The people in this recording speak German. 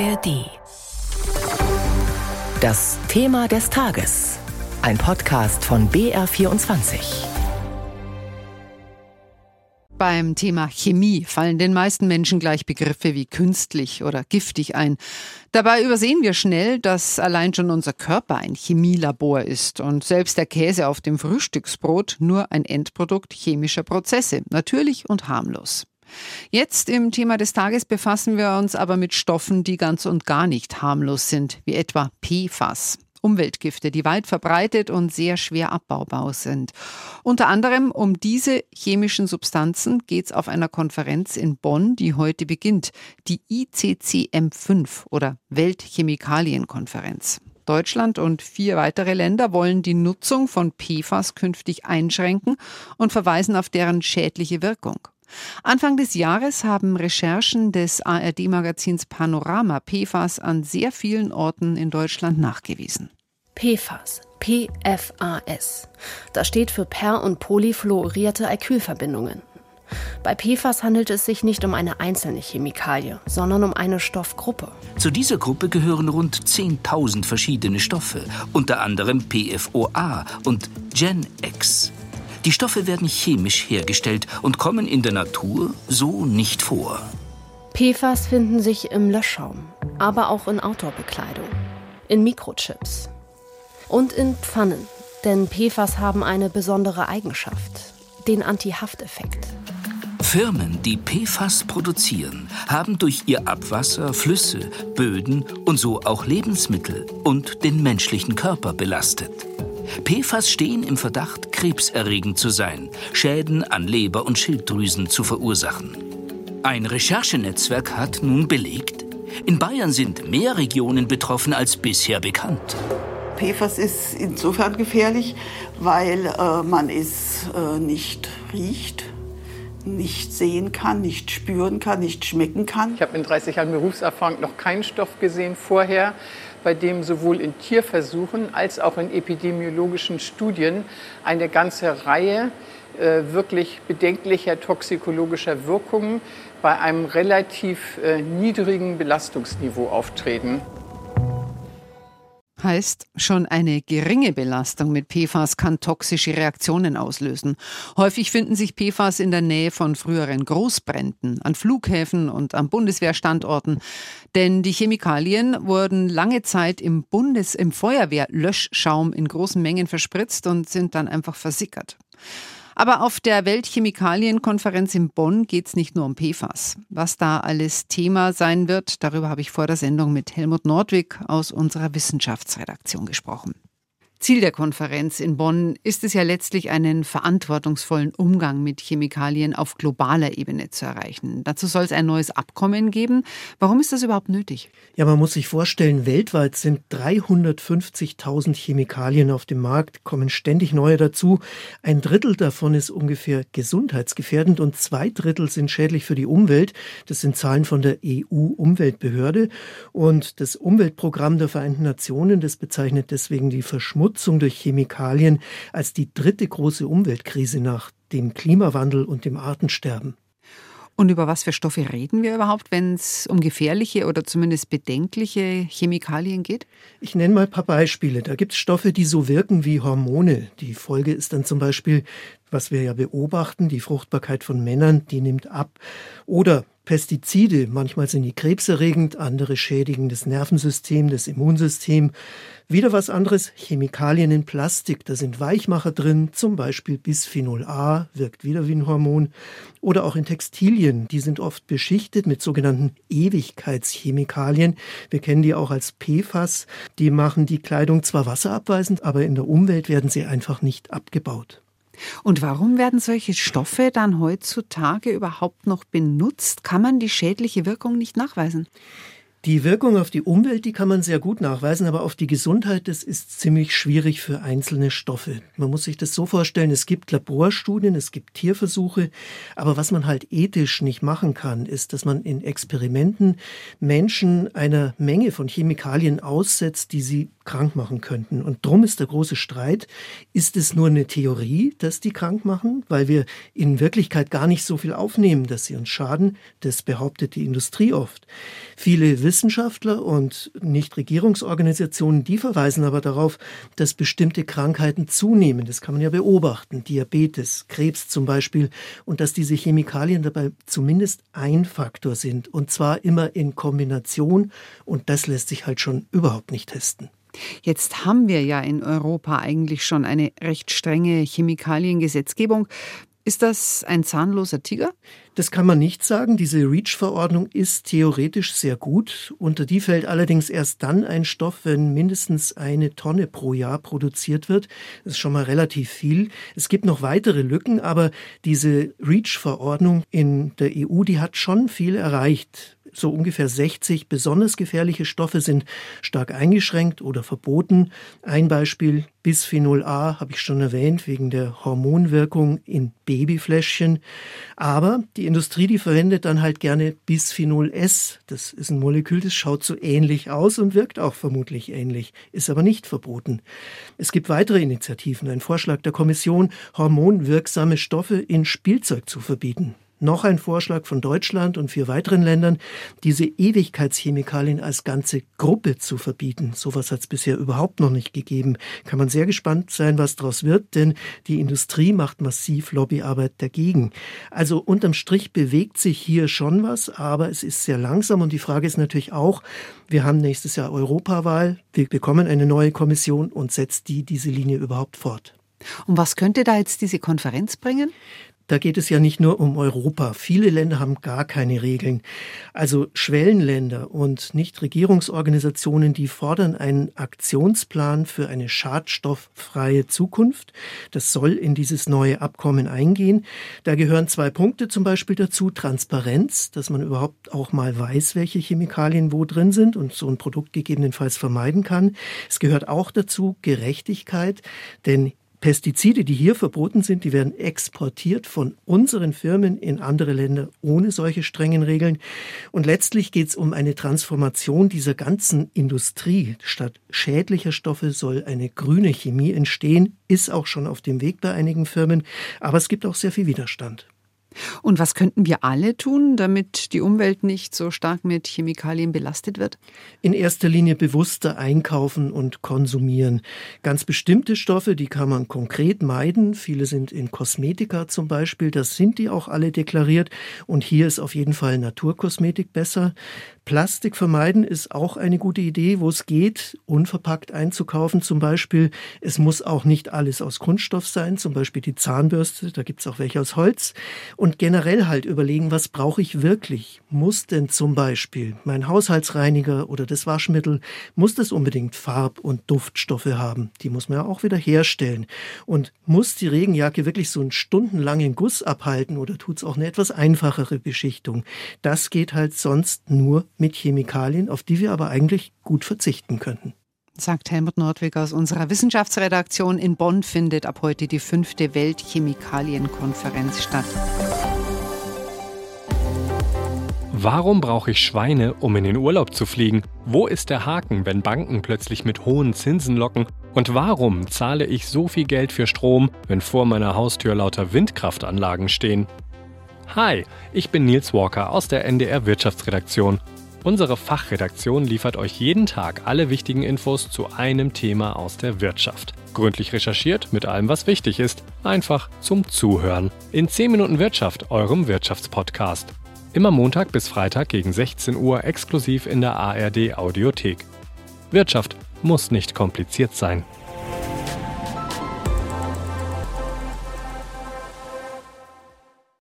ARD. Das Thema des Tages. Ein Podcast von BR24. Beim Thema Chemie fallen den meisten Menschen gleich Begriffe wie künstlich oder giftig ein. Dabei übersehen wir schnell, dass allein schon unser Körper ein Chemielabor ist und selbst der Käse auf dem Frühstücksbrot nur ein Endprodukt chemischer Prozesse, natürlich und harmlos. Jetzt im Thema des Tages befassen wir uns aber mit Stoffen, die ganz und gar nicht harmlos sind, wie etwa PFAS. Umweltgifte, die weit verbreitet und sehr schwer abbaubar sind. Unter anderem um diese chemischen Substanzen geht es auf einer Konferenz in Bonn, die heute beginnt, die ICCM5 oder Weltchemikalienkonferenz. Deutschland und vier weitere Länder wollen die Nutzung von PFAS künftig einschränken und verweisen auf deren schädliche Wirkung. Anfang des Jahres haben Recherchen des ARD-Magazins Panorama PFAS an sehr vielen Orten in Deutschland nachgewiesen. PFAS, PFAS. Das steht für per- und polyfluorierte Alkylverbindungen. Bei PFAS handelt es sich nicht um eine einzelne Chemikalie, sondern um eine Stoffgruppe. Zu dieser Gruppe gehören rund 10.000 verschiedene Stoffe, unter anderem PFOA und GenX. Die Stoffe werden chemisch hergestellt und kommen in der Natur so nicht vor. PFAS finden sich im Löschschaum, aber auch in Outdoor-Bekleidung, in Mikrochips und in Pfannen, denn PFAS haben eine besondere Eigenschaft, den Anti-Hafteffekt. Firmen, die PFAS produzieren, haben durch ihr Abwasser Flüsse, Böden und so auch Lebensmittel und den menschlichen Körper belastet. PFAS stehen im Verdacht, krebserregend zu sein, Schäden an Leber und Schilddrüsen zu verursachen. Ein Recherchenetzwerk hat nun belegt, in Bayern sind mehr Regionen betroffen als bisher bekannt. PFAS ist insofern gefährlich, weil äh, man es äh, nicht riecht, nicht sehen kann, nicht spüren kann, nicht schmecken kann. Ich habe in 30 Jahren Berufserfahrung noch keinen Stoff gesehen vorher, bei dem sowohl in Tierversuchen als auch in epidemiologischen Studien eine ganze Reihe äh, wirklich bedenklicher toxikologischer Wirkungen bei einem relativ äh, niedrigen Belastungsniveau auftreten. Heißt, schon eine geringe Belastung mit PFAS kann toxische Reaktionen auslösen. Häufig finden sich PFAS in der Nähe von früheren Großbränden, an Flughäfen und an Bundeswehrstandorten. Denn die Chemikalien wurden lange Zeit im Bundes-, im Feuerwehrlöschschaum in großen Mengen verspritzt und sind dann einfach versickert. Aber auf der Weltchemikalienkonferenz in Bonn geht es nicht nur um PFAS. Was da alles Thema sein wird, darüber habe ich vor der Sendung mit Helmut Nordwig aus unserer Wissenschaftsredaktion gesprochen. Ziel der Konferenz in Bonn ist es ja letztlich, einen verantwortungsvollen Umgang mit Chemikalien auf globaler Ebene zu erreichen. Dazu soll es ein neues Abkommen geben. Warum ist das überhaupt nötig? Ja, man muss sich vorstellen, weltweit sind 350.000 Chemikalien auf dem Markt, kommen ständig neue dazu. Ein Drittel davon ist ungefähr gesundheitsgefährdend und zwei Drittel sind schädlich für die Umwelt. Das sind Zahlen von der EU-Umweltbehörde. Und das Umweltprogramm der Vereinten Nationen, das bezeichnet deswegen die Verschmutzung Nutzung durch Chemikalien als die dritte große Umweltkrise nach dem Klimawandel und dem Artensterben. Und über was für Stoffe reden wir überhaupt, wenn es um gefährliche oder zumindest bedenkliche Chemikalien geht? Ich nenne mal ein paar Beispiele. Da gibt es Stoffe, die so wirken wie Hormone. Die Folge ist dann zum Beispiel, was wir ja beobachten, die Fruchtbarkeit von Männern, die nimmt ab. Oder Pestizide, manchmal sind die krebserregend, andere schädigen das Nervensystem, das Immunsystem. Wieder was anderes, Chemikalien in Plastik, da sind Weichmacher drin, zum Beispiel Bisphenol A, wirkt wieder wie ein Hormon. Oder auch in Textilien, die sind oft beschichtet mit sogenannten Ewigkeitschemikalien. Wir kennen die auch als PFAS. Die machen die Kleidung zwar wasserabweisend, aber in der Umwelt werden sie einfach nicht abgebaut. Und warum werden solche Stoffe dann heutzutage überhaupt noch benutzt? Kann man die schädliche Wirkung nicht nachweisen? Die Wirkung auf die Umwelt, die kann man sehr gut nachweisen, aber auf die Gesundheit, das ist ziemlich schwierig für einzelne Stoffe. Man muss sich das so vorstellen, es gibt Laborstudien, es gibt Tierversuche, aber was man halt ethisch nicht machen kann, ist, dass man in Experimenten Menschen einer Menge von Chemikalien aussetzt, die sie krank machen könnten. Und drum ist der große Streit, ist es nur eine Theorie, dass die krank machen, weil wir in Wirklichkeit gar nicht so viel aufnehmen, dass sie uns schaden. Das behauptet die Industrie oft. Viele Wissenschaftler und Nichtregierungsorganisationen, die verweisen aber darauf, dass bestimmte Krankheiten zunehmen. Das kann man ja beobachten. Diabetes, Krebs zum Beispiel. Und dass diese Chemikalien dabei zumindest ein Faktor sind. Und zwar immer in Kombination. Und das lässt sich halt schon überhaupt nicht testen. Jetzt haben wir ja in Europa eigentlich schon eine recht strenge Chemikaliengesetzgebung. Ist das ein zahnloser Tiger? Das kann man nicht sagen. Diese REACH-Verordnung ist theoretisch sehr gut. Unter die fällt allerdings erst dann ein Stoff, wenn mindestens eine Tonne pro Jahr produziert wird. Das ist schon mal relativ viel. Es gibt noch weitere Lücken, aber diese REACH-Verordnung in der EU, die hat schon viel erreicht so ungefähr 60 besonders gefährliche Stoffe sind stark eingeschränkt oder verboten. Ein Beispiel Bisphenol A habe ich schon erwähnt wegen der Hormonwirkung in Babyfläschchen. Aber die Industrie, die verwendet dann halt gerne Bisphenol S. Das ist ein Molekül, das schaut so ähnlich aus und wirkt auch vermutlich ähnlich, ist aber nicht verboten. Es gibt weitere Initiativen. Ein Vorschlag der Kommission, hormonwirksame Stoffe in Spielzeug zu verbieten noch ein Vorschlag von Deutschland und vier weiteren Ländern, diese Ewigkeitschemikalien als ganze Gruppe zu verbieten. Sowas hat es bisher überhaupt noch nicht gegeben. Kann man sehr gespannt sein, was daraus wird, denn die Industrie macht massiv Lobbyarbeit dagegen. Also unterm Strich bewegt sich hier schon was, aber es ist sehr langsam und die Frage ist natürlich auch, wir haben nächstes Jahr Europawahl, wir bekommen eine neue Kommission und setzt die diese Linie überhaupt fort. Und was könnte da jetzt diese Konferenz bringen? Da geht es ja nicht nur um Europa. Viele Länder haben gar keine Regeln. Also Schwellenländer und Nichtregierungsorganisationen, die fordern einen Aktionsplan für eine schadstofffreie Zukunft. Das soll in dieses neue Abkommen eingehen. Da gehören zwei Punkte zum Beispiel dazu. Transparenz, dass man überhaupt auch mal weiß, welche Chemikalien wo drin sind und so ein Produkt gegebenenfalls vermeiden kann. Es gehört auch dazu Gerechtigkeit, denn Pestizide, die hier verboten sind, die werden exportiert von unseren Firmen in andere Länder ohne solche strengen Regeln. Und letztlich geht es um eine Transformation dieser ganzen Industrie. Statt schädlicher Stoffe soll eine grüne Chemie entstehen, ist auch schon auf dem Weg bei einigen Firmen, aber es gibt auch sehr viel Widerstand. Und was könnten wir alle tun, damit die Umwelt nicht so stark mit Chemikalien belastet wird? In erster Linie bewusster einkaufen und konsumieren. Ganz bestimmte Stoffe, die kann man konkret meiden. Viele sind in Kosmetika zum Beispiel. Das sind die auch alle deklariert. Und hier ist auf jeden Fall Naturkosmetik besser. Plastik vermeiden ist auch eine gute Idee, wo es geht, unverpackt einzukaufen zum Beispiel. Es muss auch nicht alles aus Kunststoff sein, zum Beispiel die Zahnbürste, da gibt es auch welche aus Holz. Und generell halt überlegen, was brauche ich wirklich? Muss denn zum Beispiel mein Haushaltsreiniger oder das Waschmittel, muss das unbedingt Farb- und Duftstoffe haben? Die muss man ja auch wieder herstellen. Und muss die Regenjacke wirklich so einen stundenlangen Guss abhalten oder tut es auch eine etwas einfachere Beschichtung? Das geht halt sonst nur mit Chemikalien, auf die wir aber eigentlich gut verzichten könnten. Sagt Helmut Nordwig aus unserer Wissenschaftsredaktion. In Bonn findet ab heute die fünfte Weltchemikalienkonferenz statt. Warum brauche ich Schweine, um in den Urlaub zu fliegen? Wo ist der Haken, wenn Banken plötzlich mit hohen Zinsen locken? Und warum zahle ich so viel Geld für Strom, wenn vor meiner Haustür lauter Windkraftanlagen stehen? Hi, ich bin Nils Walker aus der NDR Wirtschaftsredaktion Unsere Fachredaktion liefert euch jeden Tag alle wichtigen Infos zu einem Thema aus der Wirtschaft. Gründlich recherchiert mit allem, was wichtig ist. Einfach zum Zuhören. In 10 Minuten Wirtschaft, eurem Wirtschaftspodcast. Immer Montag bis Freitag gegen 16 Uhr exklusiv in der ARD Audiothek. Wirtschaft muss nicht kompliziert sein.